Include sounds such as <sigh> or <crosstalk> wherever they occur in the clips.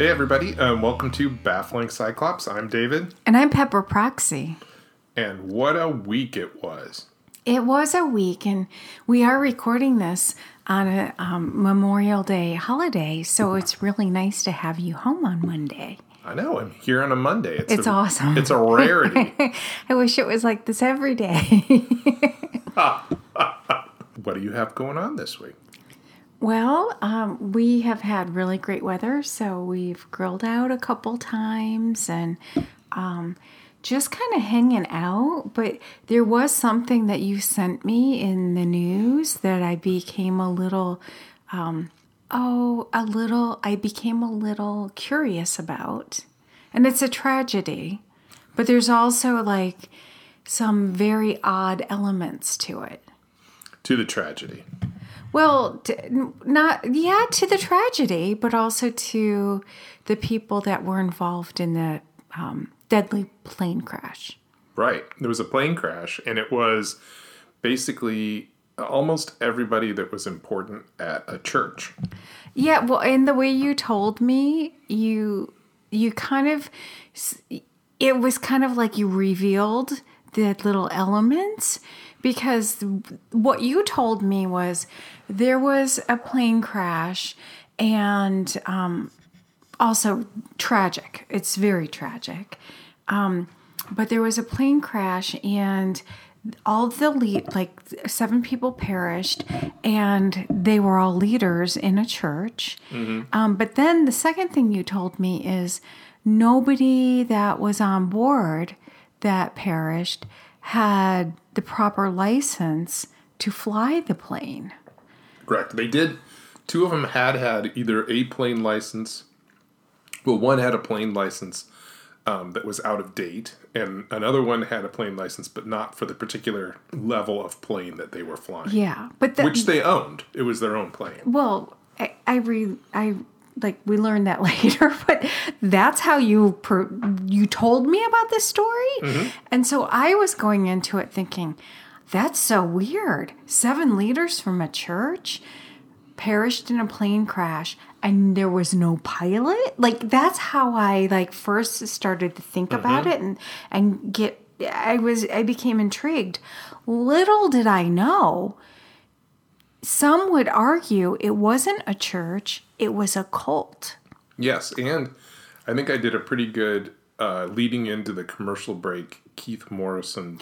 Hey, everybody, um, welcome to Baffling Cyclops. I'm David, And I'm Pepper Proxy. and what a week it was. It was a week, and we are recording this on a um, Memorial Day holiday, so it's really nice to have you home on Monday. I know, I'm here on a Monday. It's a, awesome. It's a rarity. <laughs> I wish it was like this every day. <laughs> what do you have going on this week? Well, um, we have had really great weather, so we've grilled out a couple times and um, just kind of hanging out. But there was something that you sent me in the news that I became a little, um, oh, a little, I became a little curious about. And it's a tragedy, but there's also like some very odd elements to it. To the tragedy. Well, not yeah to the tragedy, but also to the people that were involved in the um, deadly plane crash. Right. There was a plane crash, and it was basically almost everybody that was important at a church. Yeah, well, in the way you told me, you you kind of it was kind of like you revealed the little elements because what you told me was there was a plane crash and um, also tragic. It's very tragic. Um, but there was a plane crash and all the lead like seven people perished and they were all leaders in a church um, but then the second thing you told me is nobody that was on board that perished had the proper license to fly the plane Correct. They did. Two of them had had either a plane license. Well, one had a plane license um, that was out of date, and another one had a plane license, but not for the particular level of plane that they were flying, yeah but the, which they owned. It was their own plane. Well, I, I re I like we learned that <laughs> later, but that's how you per, you told me about this story, mm-hmm. and so I was going into it thinking, that's so weird. Seven leaders from a church perished in a plane crash and there was no pilot? Like that's how i like first started to think about mm-hmm. it and and get i was i became intrigued. Little did i know some would argue it wasn't a church, it was a cult. Yes, and I think I did a pretty good uh, leading into the commercial break. Keith Morrison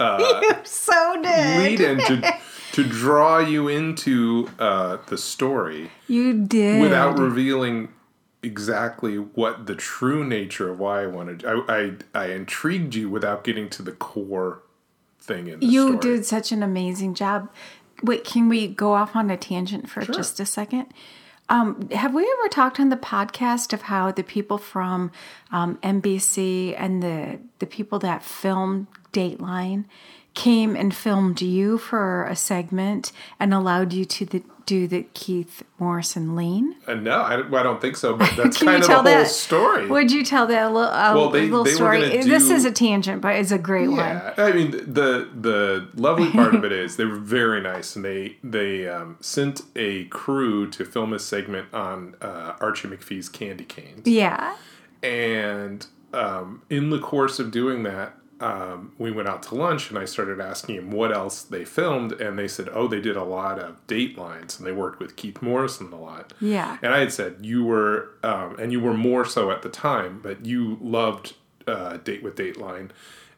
you <laughs> so did. lead in to, <laughs> to draw you into uh, the story. You did. without revealing exactly what the true nature of why I wanted. I I, I intrigued you without getting to the core thing in the you story. did such an amazing job. Wait, can we go off on a tangent for just a second? Um, have we ever talked on the podcast of how the people from um, NBC and the the people that filmed Dateline came and filmed you for a segment and allowed you to the, do the Keith Morrison lean? Uh, no, I, I don't think so. But <laughs> that's Can kind you of the whole that story. Would you tell that a little, a Well, they- little they story? gonna this do- is a tangent, but it's a great one. yeah, I mean the the lovely part of it <laughs> is they were very nice, and they they um, sent a crew to film a segment on uh, Archie McPhee's candy canes. Yeah. And um, in the course of doing that, um, we went out to lunch and I started asking him what else they filmed. And they said, oh, they did a lot of Datelines and they worked with Keith Morrison a lot. Yeah. And I had said, you were, um, and you were more so at the time, but you loved uh, Date with Dateline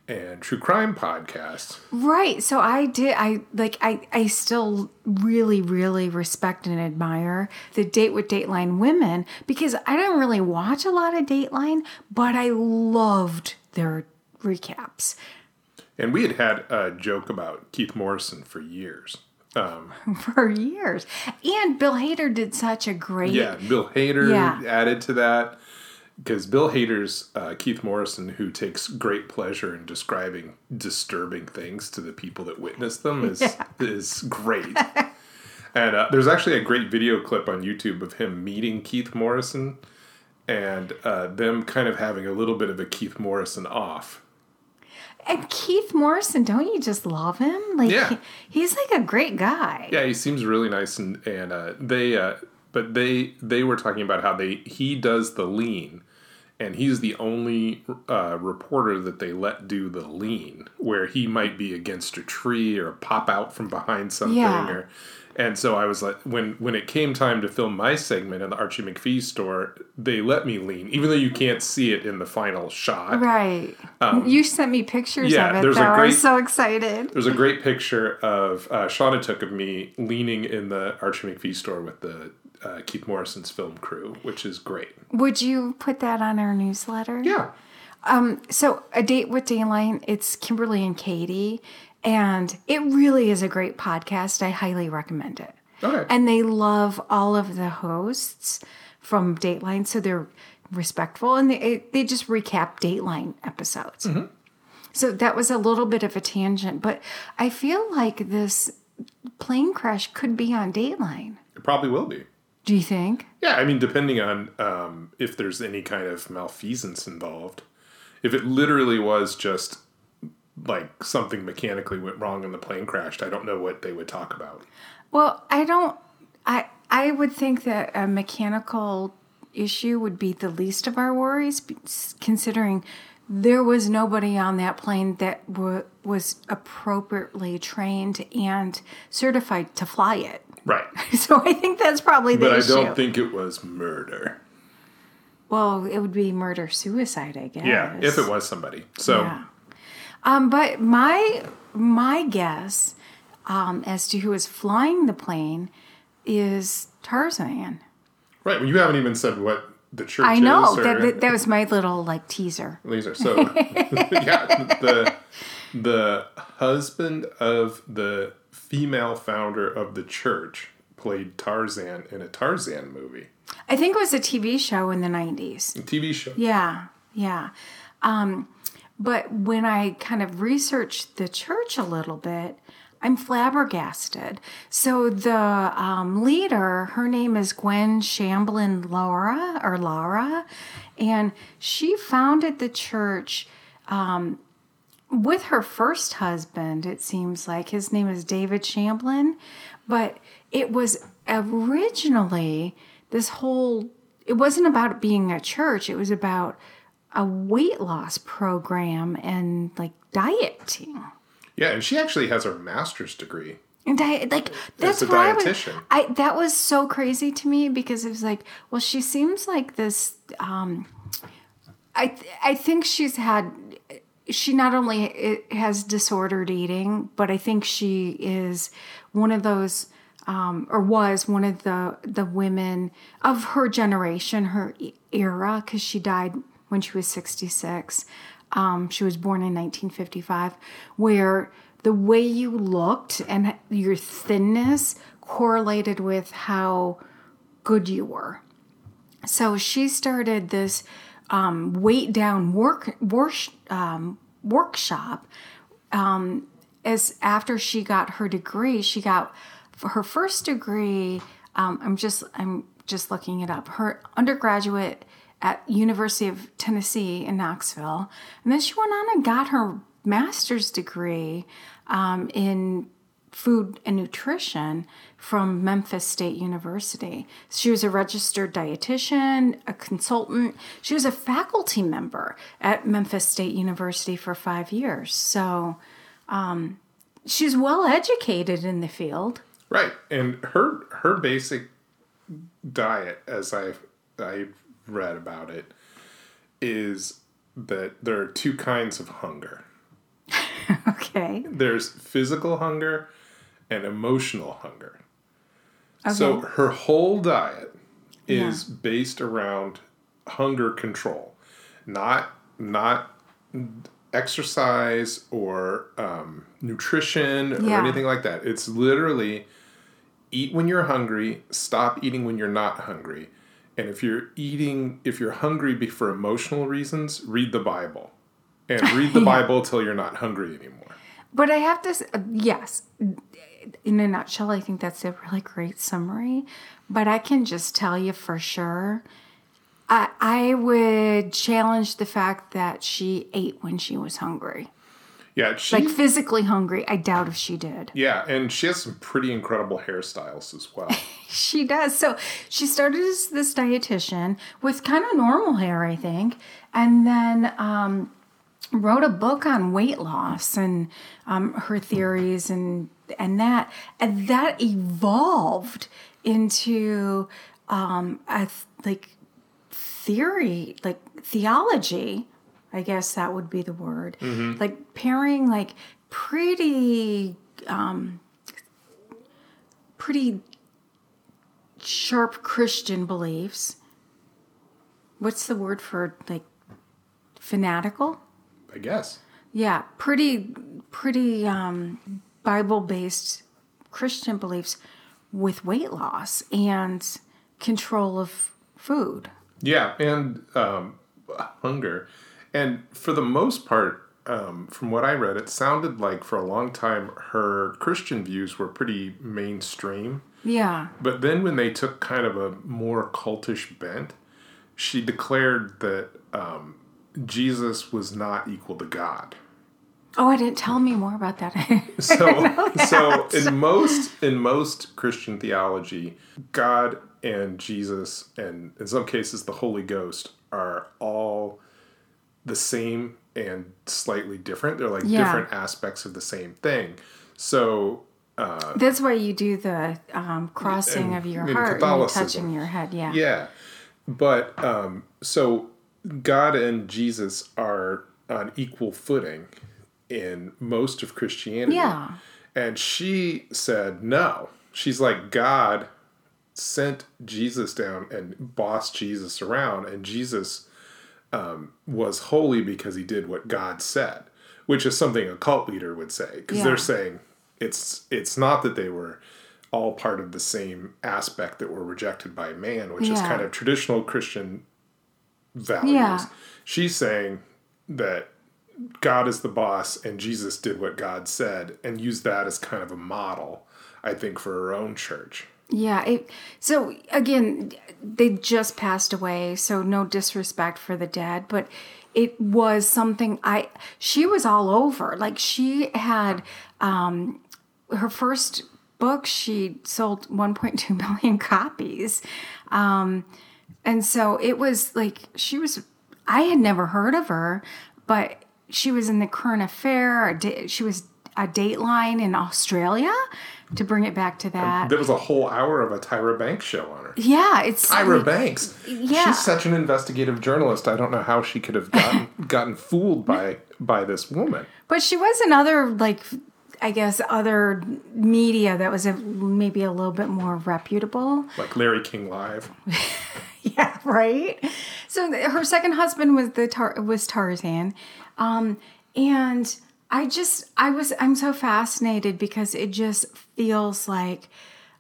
and True Crime podcasts. Right. So I did I like I I still really really respect and admire the Date with Dateline women because I don't really watch a lot of Dateline, but I loved their recaps And we had had a joke about Keith Morrison for years. Um, <laughs> for years. And Bill Hader did such a great Yeah, Bill Hader Yeah. added to that because Bill Hader's uh, Keith Morrison, who takes great pleasure in describing disturbing things to the people that witness them, is is great. <laughs> and uh, there's actually a great video clip on YouTube of him meeting Keith Morrison and uh, them kind of having a little bit of a Keith Morrison off. And Keith Morrison, don't you just love him? Like Yeah. he- he's like a great guy. Yeah, he seems really nice, and and uh, they uh, but they they were talking about how they he does the lean, and he's the only uh, reporter that they let do the lean, where he might be against a tree or pop out from behind something Yeah. or. And so I was like, when when it came time to film my segment in the Archie McPhee store, they let me lean, even though you can't see it in the final shot. Right. you sent me pictures Um, yeah, of it there's a though. I great- was so excited. There's a great picture of uh, Shauna took of me leaning in the Archie McPhee store with the uh, Keith Morrison's film crew, which is great. Would you put that on our newsletter? Yeah. So, A Date with Dateline, it's Kimberly and Katie, and it really is a great podcast. I highly recommend it. Okay. And they love all of the hosts from Dateline, so they're respectful and they they just recap Dateline episodes. So that was a little bit of a tangent, but I feel like this plane crash could be on Dateline. It probably will be. Do you think? Yeah, I mean, depending on um, if there's any kind of malfeasance involved. If it literally was just like something mechanically went wrong and the plane crashed, I don't know what they would talk about. Well, I don't. I I would think that a mechanical issue would be the least of our worries, considering there was nobody on that plane that w- was appropriately trained and certified to fly it. Right. <laughs> So I think that's probably the But I don't think it was murder. well, it would be murder suicide, I guess. Yeah, if it was somebody. So Yeah. Um, but my my guess um, as to who is flying the plane is Tarzan. right, well, you haven't even said what the church I know or- that, that that was my <laughs> little like teaser. Laser. So <laughs> yeah, the the husband of the female founder of the church played Tarzan in a Tarzan movie, I think it was a TV show in the nineties. a TV show. Yeah, yeah. Um, but when I kind of researched the church a little bit, I'm flabbergasted. So the um, leader, her name is Gwen Shamblin Lara or Laura, and she founded the church um, with her first husband. It seems like his name is David Shamblin, but it was originally this whole. It wasn't about being a church. It was about a weight loss program and like dieting. Yeah, and she actually has her master's degree. And diet, like that's a what I was. dietitian. I that was so crazy to me because it was like, well, she seems like this. Um, I th- I think she's had. She not only has disordered eating, but I think she is one of those, um, or was one of the the women of her generation, her era, because she died when she was sixty six. Um, she was born in 1955, where the way you looked and your thinness correlated with how good you were. So she started this um, Weigh Down work, work um, workshop. Um, as after she got her degree, she got her first degree. Um, I'm just I'm just looking it up. Her undergraduate at University of Tennessee in Knoxville, and then she went on and got her master's degree um, in food and nutrition from Memphis State University. She was a registered dietitian, a consultant. She was a faculty member at Memphis State University for five years. So um, she's well educated in the field. Right, and her her basic diet, as I I read about it, is that there are two kinds of hunger. <laughs> Okay. There's physical hunger and emotional hunger. Okay. So her whole diet is based around hunger control, not not exercise or um, nutrition or Yeah. anything like that. It's literally eat when you're hungry, stop eating when you're not hungry. And if you're eating, if you're hungry for emotional reasons, read the Bible. And read the <laughs> Bible till you're not hungry anymore. But I have to, uh, yes, in a nutshell, I think that's a really great summary. But I can just tell you for sure, I, I would challenge the fact that she ate when she was hungry. Yeah, she Like physically hungry. I doubt if she did. yeah, and she has some pretty incredible hairstyles as well. <laughs> She does. So she started as this dietitian with kind of normal hair, I think, and then um, wrote a book on weight loss and um, her theories and and that and that evolved into um, a like theory, like theology. I guess that would be the word. Like pairing like pretty um, pretty sharp Christian beliefs. What's the word for like fanatical? I guess. Yeah, pretty pretty um, Bible based Christian beliefs with weight loss and control of food. Yeah, and um, hunger. And for the most part, um, from what I read, it sounded like for a long time her Christian views were pretty mainstream. Yeah. But then when they took kind of a more cultish bent, she declared that um, Jesus was not equal to God. Oh, I didn't tell me more about that. <laughs> So, so in most in most Christian theology, God and Jesus, and in some cases the Holy Ghost, are all the same and slightly different. They're like Yeah. different aspects of the same thing. So That's why you do the um, crossing In- of your heart and touching your head. Yeah. Yeah. But um, so God and Jesus are on equal footing in most of Christianity. Yeah. And she said no. She's like, God sent Jesus down and bossed Jesus around, and Jesus um, was holy because he did what God said, which is something a cult leader would say. Because Yeah. they're saying it's it's not that they were all part of the same aspect that were rejected by man, which is kind of traditional Christian values. Yeah. She's saying that God is the boss and Jesus did what God said and used that as kind of a model, I think, for her own church. Yeah. It, so again, they just passed away, so no disrespect for the dead, but it was something I. She was all over. Like she had um, her first book. She sold 1.2 million copies, um, and so it was like she was. I had never heard of her, but she was in the current affair. She was a Dateline in Australia. To bring it back to that, There was a whole hour of a Tyra Banks show on her. yeah, it's Tyra Banks. Yeah. She's such an investigative journalist. I don't know how she could have gotten <laughs> gotten fooled by by this woman. But she was another like I guess other media that was a, maybe a little bit more reputable. Like Larry King Live. <laughs> Yeah, right. So her second husband was the tar- was Tarzan, um, and I just I was I'm so fascinated because it just feels like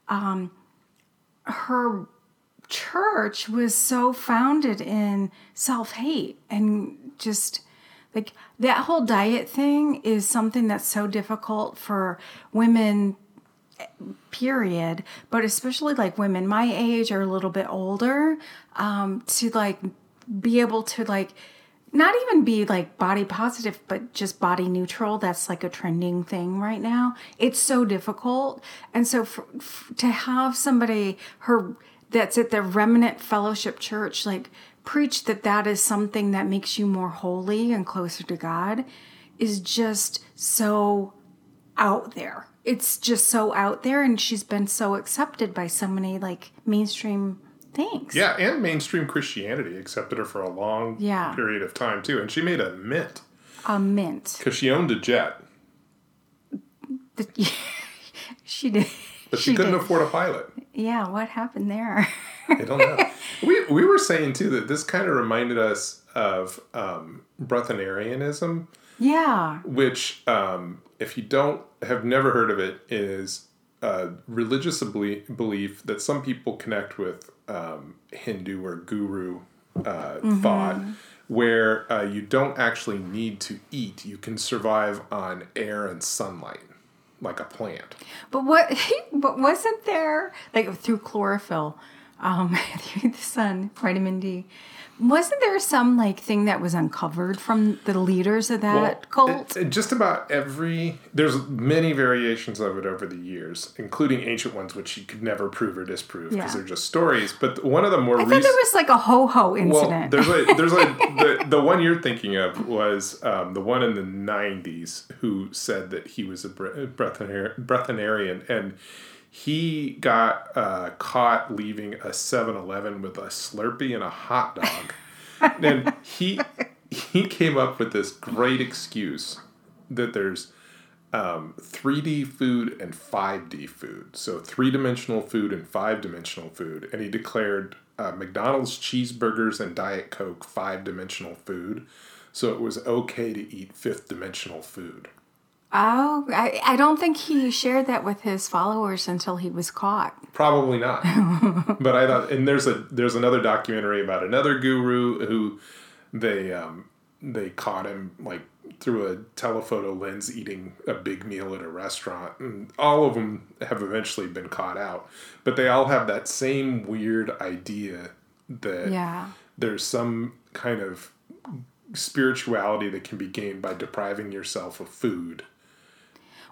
um, her church was so founded in self hate and just like that whole diet thing is something that's so difficult for women period but especially like women my age or a little bit older um to like be able to like not even be like body positive but just body neutral. That's like a trending thing right now. It's so difficult. And so for, to have somebody her that's at the remnant fellowship church like preach that that is something that makes you more holy and closer to god is just so out there. It's just so out there, and she's been so accepted by so many like mainstream things. Yeah, and mainstream Christianity accepted her for a long Yeah. period of time too. And she made a mint A mint. because she owned a jet, <laughs> she did. but she, couldn't afford a pilot. Yeah, what happened there? I don't know. <laughs> we we were saying too that this kind of reminded us of um, yeah. which, um, if you don't have never heard of it, is religious belief that some people connect with um, Hindu or guru uh, thought, where uh, you don't actually need to eat; you can survive on air and sunlight, like a plant. But what? <laughs> But wasn't there like through chlorophyll, um, through <laughs> the sun, vitamin D? Wasn't there some like thing that was uncovered from the leaders of that cult? it- it- just about every there's many variations of it over the years, including ancient ones, which you could never prove or disprove because Yeah. they're just stories. But one of the more I thought recent, there was like a ho ho well, incident. there's like there's like <laughs> the the one you're thinking of was um, the one in the '90s who said that he was a bre- breathanarian and. He got uh, caught leaving a 7-Eleven with a Slurpee and a hot dog. <laughs> and he he came up with this great excuse that there's um, 3D food and 5D food. So three dimensional food and five dimensional food. And he declared uh, McDonald's cheeseburgers and Diet Coke five dimensional food. So it was okay to eat fifth dimensional food. Oh, I, I don't think he shared that with his followers until he was caught. Probably not. <laughs> but I thought, and there's a there's another documentary about another guru who they um, they caught him like through a telephoto lens eating a big meal at a restaurant, and all of them have eventually been caught out. But they all have that same weird idea that Yeah. there's some kind of spirituality that can be gained by depriving yourself of food.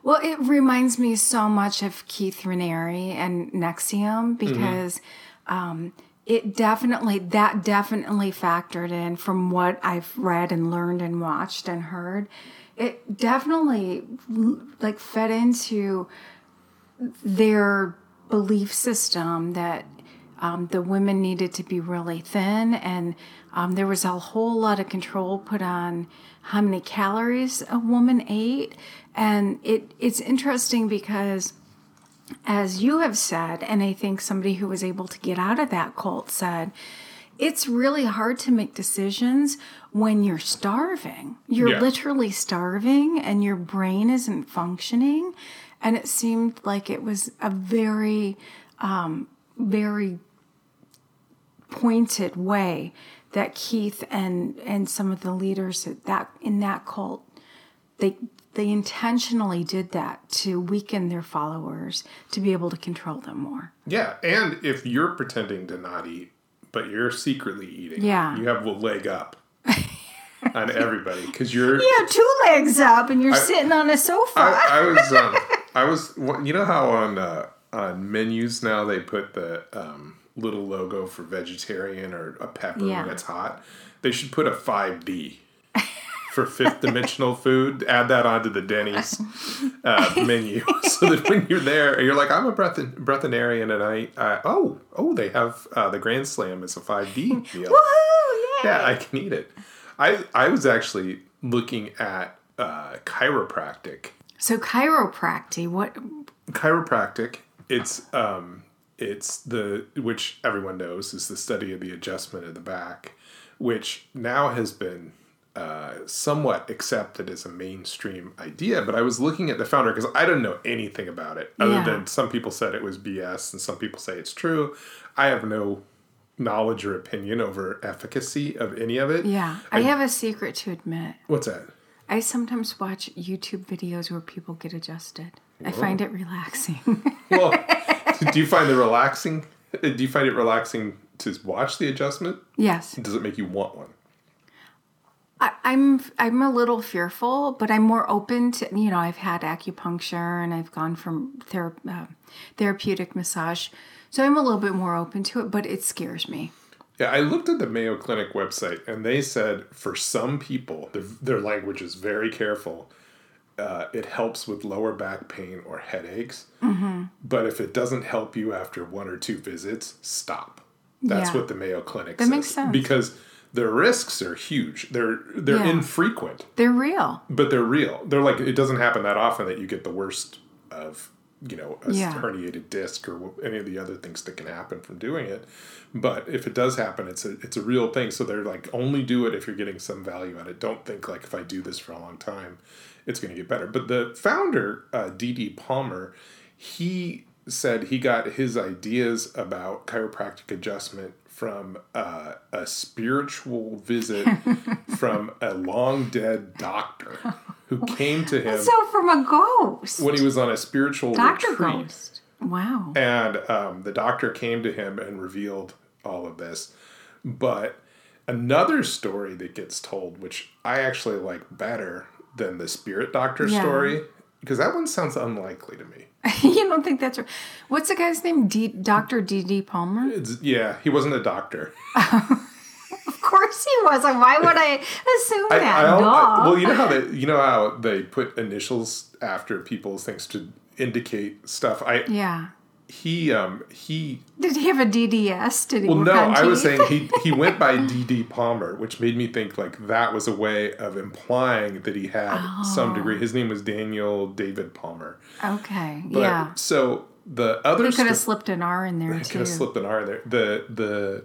Well, it reminds me so much of Keith Raniere and NXIVM because um, it definitely, that definitely factored in from what I've read and learned and watched and heard. It definitely like fed into their belief system that um, the women needed to be really thin, and um, there was a whole lot of control put on how many calories a woman ate. And it, it's interesting because, as you have said, and I think somebody who was able to get out of that cult said, it's really hard to make decisions when you're starving. You're Yeah. literally starving and your brain isn't functioning. And it seemed like it was a very, um, very pointed way that Keith and and some of the leaders at that in that cult they they intentionally did that to weaken their followers to be able to control them more. Yeah, and if you're pretending to not eat, but you're secretly eating, Yeah. you have a leg up on <laughs> everybody because you're. You have two legs up and you're sitting on a sofa. I, I was, <laughs> um, I was. You know how on uh, on menus now they put the um, little logo for vegetarian or a pepper Yeah. when it's hot. They should put a five D. <laughs> For fifth dimensional food, add that onto the Denny's uh, <laughs> menu, <laughs> so that when you're there, you're like, I'm a breath breathanarian, and I, I oh oh they have uh, the Grand Slam as a five D <laughs> meal. Woohoo! Yay! Yeah, I can eat it. I I was actually looking at uh, chiropractic. So chiropractic, what Chiropractic. It's um it's the which everyone knows is the study of the adjustment of the back, which now has been uh, somewhat accepted as a mainstream idea. But I was looking at the founder because I don't know anything about it other Yeah. than some people said it was BS and some people say it's true. I have no knowledge or opinion over efficacy of any of it. Yeah, I have a secret to admit. What's that? I sometimes watch YouTube videos where people get adjusted. I find it relaxing. <laughs> Well, do you find the relaxing? Do you find it relaxing to watch the adjustment? yes, Does it make you want one? I, I'm I'm a little fearful, but I'm more open to you know I've had acupuncture and I've gone from thera- uh, therapeutic massage, so I'm a little bit more open to it. But it scares me. Yeah, I looked at the Mayo Clinic website and they said for some people, their, their language is very careful. Uh, it helps with lower back pain or headaches. Mm-hmm. But if it doesn't help you after one or two visits, stop. That's Yeah. what the Mayo Clinic That says. makes sense. Because the risks are huge. They're they're Yeah. infrequent. They're real. but they're real. They're like it doesn't happen that often that you get the worst of you know a Yeah. herniated disc or any of the other things that can happen from doing it. But if it does happen, it's a it's a real thing. So they're like only do it if you're getting some value out of it. Don't think like if I do this for a long time, it's going to get better. But the founder, uh, D.D. Palmer, he said he got his ideas about chiropractic adjustment from uh, a spiritual visit <laughs> from a long dead doctor who came to him So from a ghost, when he was on a spiritual Doctor retreat. Ghost. Wow. And um, the doctor came to him and revealed all of this. But Another story that gets told, which I actually like better than the spirit doctor Yeah. story, because that one sounds unlikely to me. <laughs> you don't think that's right? What's the guy's name? D- Dr. D.D. Palmer? It's, yeah, he wasn't a doctor. <laughs> Of course he wasn't. Why would I assume I, that? I. I- well, you know how they, you know how they put initials after people's things to indicate stuff. I yeah. He um he Did he have a DDS? Did he well no I was saying he <laughs> he went by D.D. Palmer, which made me think like that was a way of implying that he had Oh. some degree. His name was Daniel David Palmer. Okay. But, yeah. So the other He could have sto- slipped an R in there I could have slipped an R there. The the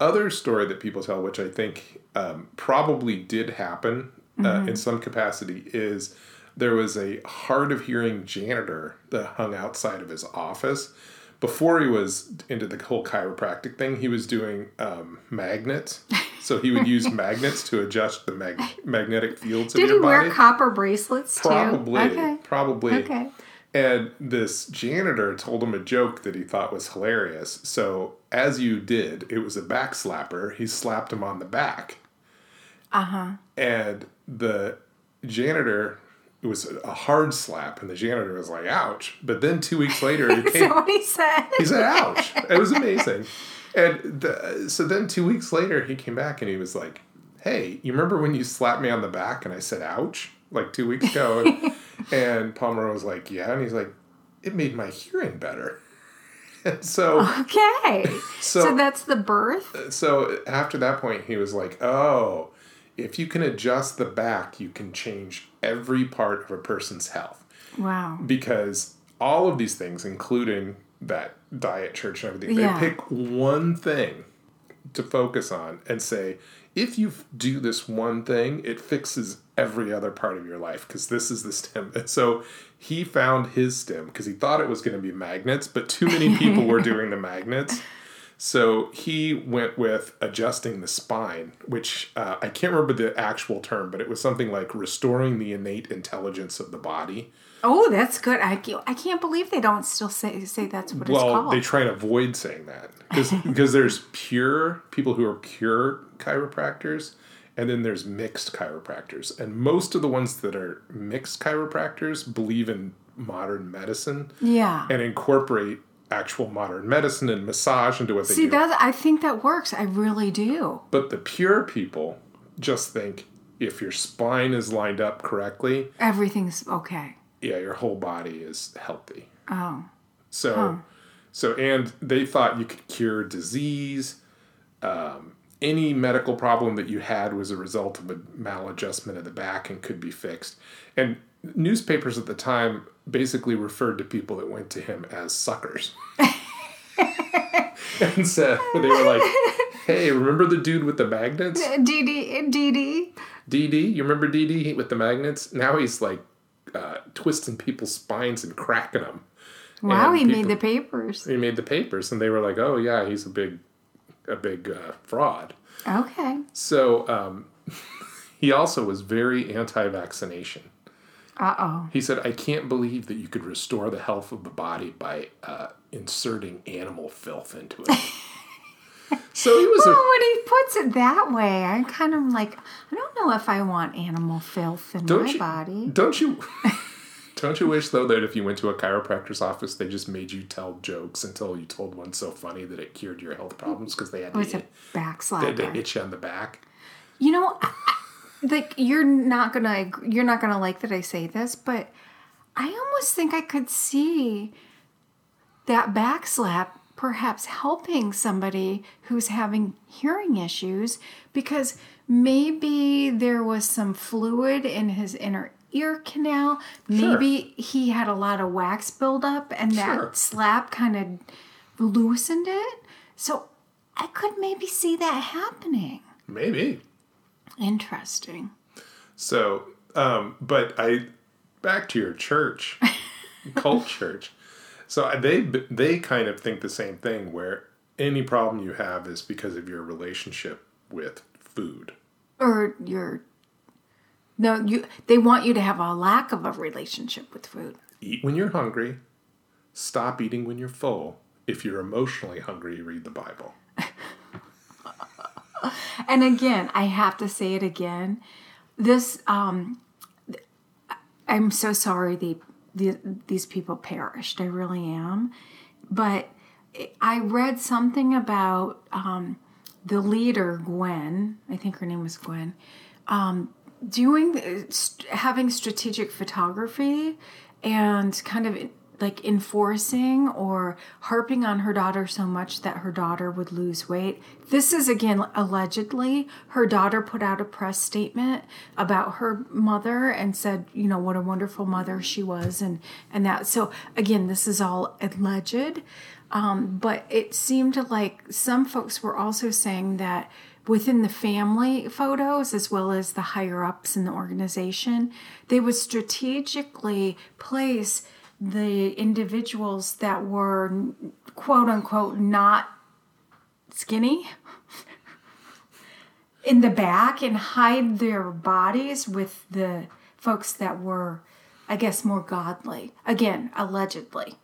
other story that people tell, which I think um, probably did happen uh, Mm-hmm. in some capacity, is there was a hard of hearing janitor that hung outside of his office. Before he was into the whole chiropractic thing, he was doing um, magnets. So he would use <laughs> magnets to adjust the mag- magnetic fields of Did your he body. wear copper bracelets too? Probably, Okay. probably. Okay. And this janitor told him a joke that he thought was hilarious. So, as you did, it was a back slapper. He slapped him on the back. Uh huh. And the janitor, it was a hard slap, and the janitor was like, ouch. But then two weeks later, he <laughs> came, what he said? he said, ouch. It was amazing. <laughs> And the, so then two weeks later, he came back and he was like, hey, you remember when you slapped me on the back and I said, ouch, like two weeks ago? And, <laughs> and Palmer was like, yeah. And he's like, it made my hearing better. And so, Okay. So- so that's the birth? so after that point, he was like, oh, if you can adjust the back, you can change every part of a person's health. Wow. because all of these things, including that diet church and everything, Yeah. they pick one thing to focus on and say, if you do this one thing, it fixes every other part of your life because this is the stem. And <laughs> so he found his stem because he thought it was going to be magnets, but too many people were <laughs> doing the magnets. So he went with adjusting the spine, which uh, I can't remember the actual term, but it was something like restoring the innate intelligence of the body. Oh, that's good. I, I can't believe they don't still say say that's what it's well, called. they try and avoid saying that <laughs> because there's pure people who are pure chiropractors, and then there's mixed chiropractors, and most of the ones that are mixed chiropractors believe in modern medicine yeah. and incorporate actual modern medicine and massage into what they See, do. that I think that works. I really do. But the pure people just think if your spine is lined up correctly, Everything's okay. yeah, your whole body is healthy. Oh. So, so and they thought you could cure disease. Um, any medical problem that you had was a result of a maladjustment of the back and could be fixed. And newspapers at the time basically referred to people that went to him as suckers. <laughs> and so they were like, "Hey, remember the dude with the magnets? Dee Dee. DD, you remember DD with the magnets? Now he's like uh, twisting people's spines and cracking them. Wow, And he made the papers. He made the papers, and they were like, "Oh yeah, he's a big, a big uh, fraud." Okay. So um, <laughs> he also was very anti-vaccination. Uh oh. He said, "I can't believe that you could restore the health of the body by uh, inserting animal filth into it." <laughs> so he was Well, a when he puts it that way, I'm kind of like, I don't know if I want animal filth in my you body. don't you <laughs> don't you wish though that if you went to a chiropractor's office, they just made you tell jokes until you told one so funny that it cured your health problems because they had to, hit, they back had to hit you on the back. You know, I- like you're not gonna you're not gonna like that I say this, but I almost think I could see that back slap perhaps helping somebody who's having hearing issues because maybe there was some fluid in his inner ear canal. Maybe he had a lot of wax buildup and that Sure. slap kind of loosened it. So I could maybe see that happening. Maybe. Interesting. So, um, but I back to your church, <laughs> cult church. So they they kind of think the same thing, where any problem you have is because of your relationship with food. Or you're no, you they want you to have a lack of a relationship with food. Eat when you're hungry. Stop eating when you're full. If you're emotionally hungry, read the Bible. <laughs> and again, I have to say it again. This, um, I'm so sorry the, the these people perished. I really am. But I read something about um, the leader, Gwen. I think her name was Gwen. Um, doing having strategic photography and kind of like enforcing or harping on her daughter so much that her daughter would lose weight. This is again allegedly her daughter put out a press statement about her mother and said, you know, what a wonderful mother she was and and that. So again, this is all alleged. Um, but it seemed like some folks were also saying that within the family photos as well as the higher ups in the organization, they would strategically place the individuals that were quote unquote not skinny <laughs> in the back and hide their bodies with the folks that were, I guess, more godly. Again, allegedly.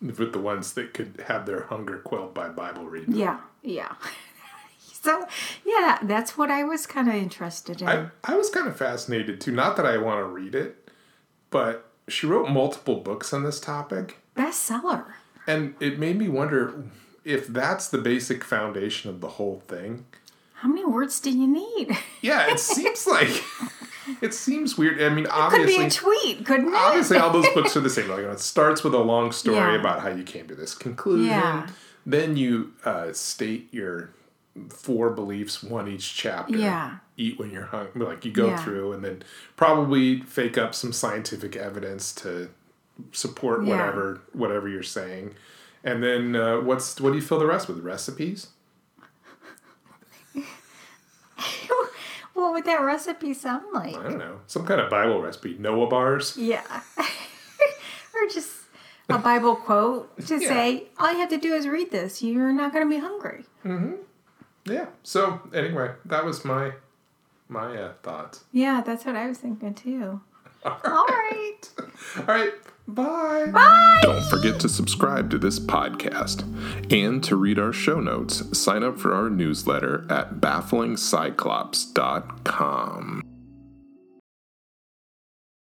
With the ones that could have their hunger quelled by Bible reading. Yeah, yeah. <laughs> so, yeah, that's what I was kind of interested in. I, I was kind of fascinated too. Not that I want to read it, but she wrote multiple books on this topic. Bestseller. And it made me wonder if that's the basic foundation of the whole thing. How many words do you need? <laughs> Yeah, it seems like <laughs> it seems weird. I mean, obviously, could be a tweet, couldn't it? Obviously, all those books <laughs> are the same. Like, you know, it starts with a long story Yeah. about how you came to this conclusion. Yeah. Then you uh, state your four beliefs, one each chapter. Yeah. Eat when you're hungry. Like you go Yeah. through, and then probably fake up some scientific evidence to support Yeah. whatever whatever you're saying. And then uh, what's what do you fill the rest with? Recipes. <laughs> what would that recipe sound like? I don't know. Some kind of Bible recipe. Noah bars. Yeah. <laughs> or just a Bible quote to Yeah. say, all you have to do is read this. You're not going to be hungry. Yeah. So anyway, that was my my uh, thoughts. Yeah, that's what I was thinking too. <laughs> All right. All right. Bye. Bye. Don't forget to subscribe to this podcast. And to read our show notes, sign up for our newsletter at bafflingcyclops.com.